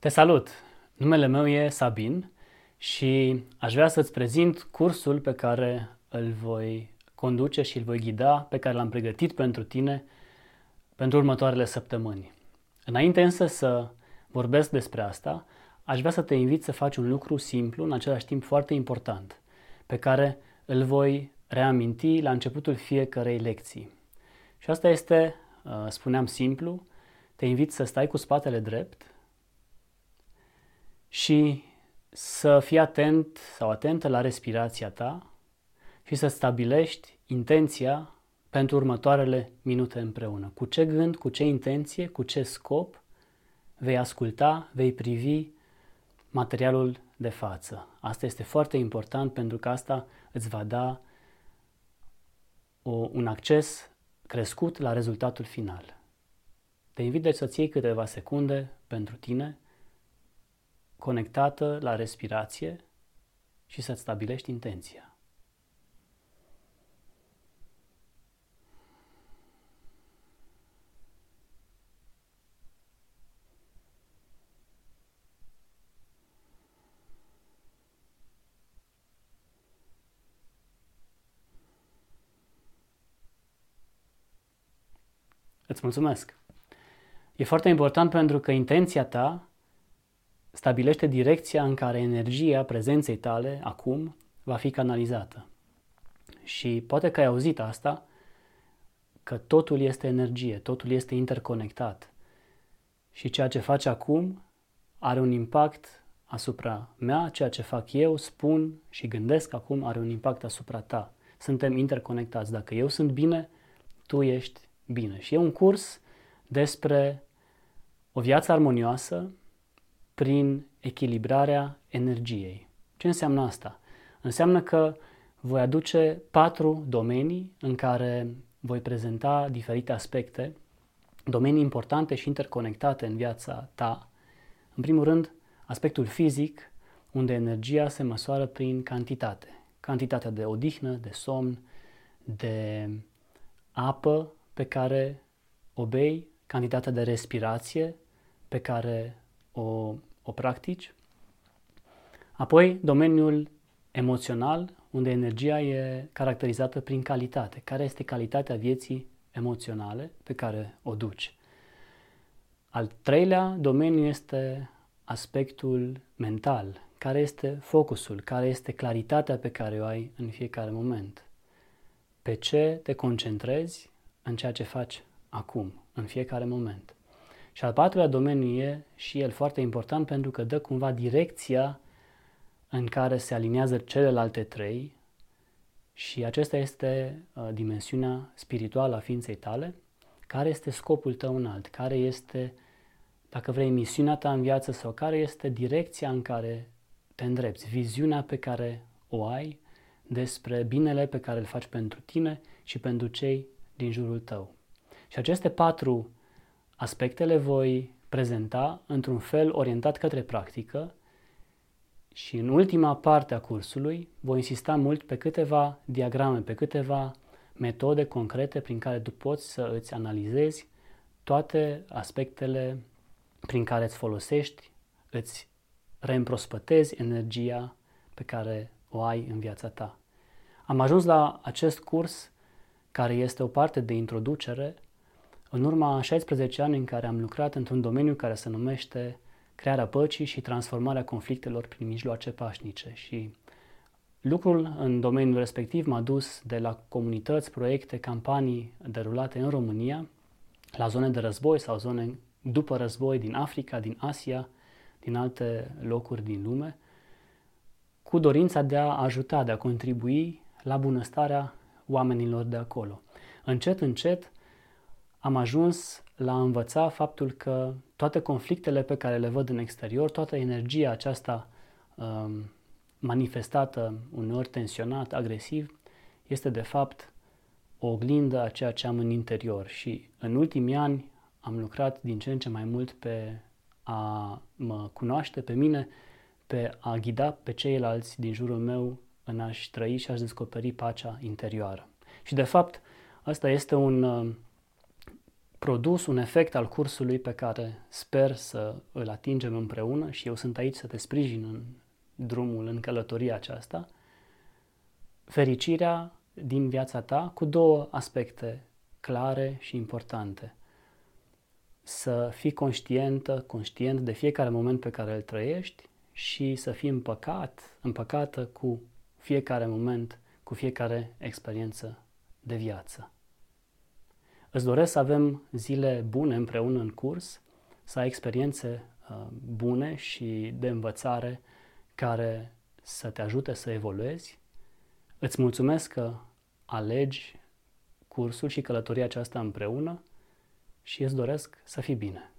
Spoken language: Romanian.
Te salut! Numele meu e Sabin și aș vrea să-ți prezint cursul pe care îl voi conduce și îl voi ghida, pe care l-am pregătit pentru tine pentru următoarele săptămâni. Înainte însă să vorbesc despre asta, aș vrea să te invit să faci un lucru simplu, în același timp foarte important, pe care îl voi reaminti la începutul fiecărei lecții. Și asta este, uh, spuneam simplu, te invit să stai cu spatele drept și să fii atent sau atentă la respirația ta și să stabilești intenția pentru următoarele minute împreună. Cu ce gând, cu ce intenție, cu ce scop vei asculta, vei privi materialul de față. Asta este foarte important pentru că asta îți va da o, un acces crescut la rezultatul final. Te invit deci să-ți iei câteva secunde pentru tine, conectată la respirație și să-ți stabilești intenția. Îți mulțumesc! E foarte important pentru că intenția ta stabilește direcția în care energia prezenței tale acum va fi canalizată. Și poate că ai auzit asta, că totul este energie, totul este interconectat. Și ceea ce faci acum are un impact asupra mea, ceea ce fac eu, spun și gândesc acum are un impact asupra ta. Suntem interconectați. Dacă eu sunt bine, tu ești bine. Și e un curs despre o viață armonioasă prin echilibrarea energiei. Ce înseamnă asta? Înseamnă că voi aduce patru domenii în care voi prezenta diferite aspecte, domenii importante și interconectate în viața ta. În primul rând, aspectul fizic, unde energia se măsoară prin cantitate. Cantitatea de odihnă, de somn, de apă pe care o bei, cantitatea de respirație pe care o, o practici. Apoi, domeniul emoțional, unde energia e caracterizată prin calitate. Care este calitatea vieții emoționale pe care o duci? Al treilea domeniu este aspectul mental. Care este focusul? Care este claritatea pe care o ai în fiecare moment? Pe ce te concentrezi în ceea ce faci acum, în fiecare moment? Și al patrulea domeniu e și el foarte important pentru că dă cumva direcția în care se aliniază celelalte trei și acesta este uh, dimensiunea spirituală a ființei tale, care este scopul tău înalt, care este, dacă vrei, misiunea ta în viață sau care este direcția în care te îndrepți, viziunea pe care o ai despre binele pe care îl faci pentru tine și pentru cei din jurul tău. Și aceste patru aspecte le voi prezenta într-un fel orientat către practică și în ultima parte a cursului voi insista mult pe câteva diagrame, pe câteva metode concrete prin care tu poți să îți analizezi toate aspectele prin care îți folosești, îți reîmprospătezi energia pe care o ai în viața ta. Am ajuns la acest curs care este o parte de introducere în urma 16 ani în care am lucrat într-un domeniu care se numește crearea păcii și transformarea conflictelor prin mijloace pașnice și lucrul în domeniul respectiv m-a dus de la comunități, proiecte, campanii derulate în România, la zone de război sau zone după război din Africa, din Asia, din alte locuri din lume, cu dorința de a ajuta, de a contribui la bunăstarea oamenilor de acolo. Încet, încet am ajuns la a învăța faptul că toate conflictele pe care le văd în exterior, toată energia aceasta um, manifestată, uneori tensionat, agresiv, este de fapt o oglindă a ceea ce am în interior și în ultimii ani am lucrat din ce în ce mai mult pe a mă cunoaște pe mine, pe a ghida pe ceilalți din jurul meu în a-și trăi și a-și descoperi pacea interioară. Și de fapt, asta este un uh, produs un efect al cursului pe care sper să îl atingem împreună și eu sunt aici să te sprijin în drumul, în călătoria aceasta, fericirea din viața ta cu două aspecte clare și importante. Să fii conștientă, conștient de fiecare moment pe care îl trăiești și să fii împăcat, împăcată cu fiecare moment, cu fiecare experiență de viață. Îți doresc să avem zile bune împreună în curs, să ai experiențe uh, bune și de învățare care să te ajute să evoluezi. Îți mulțumesc că alegi cursul și călătoria aceasta împreună și îți doresc să fii bine.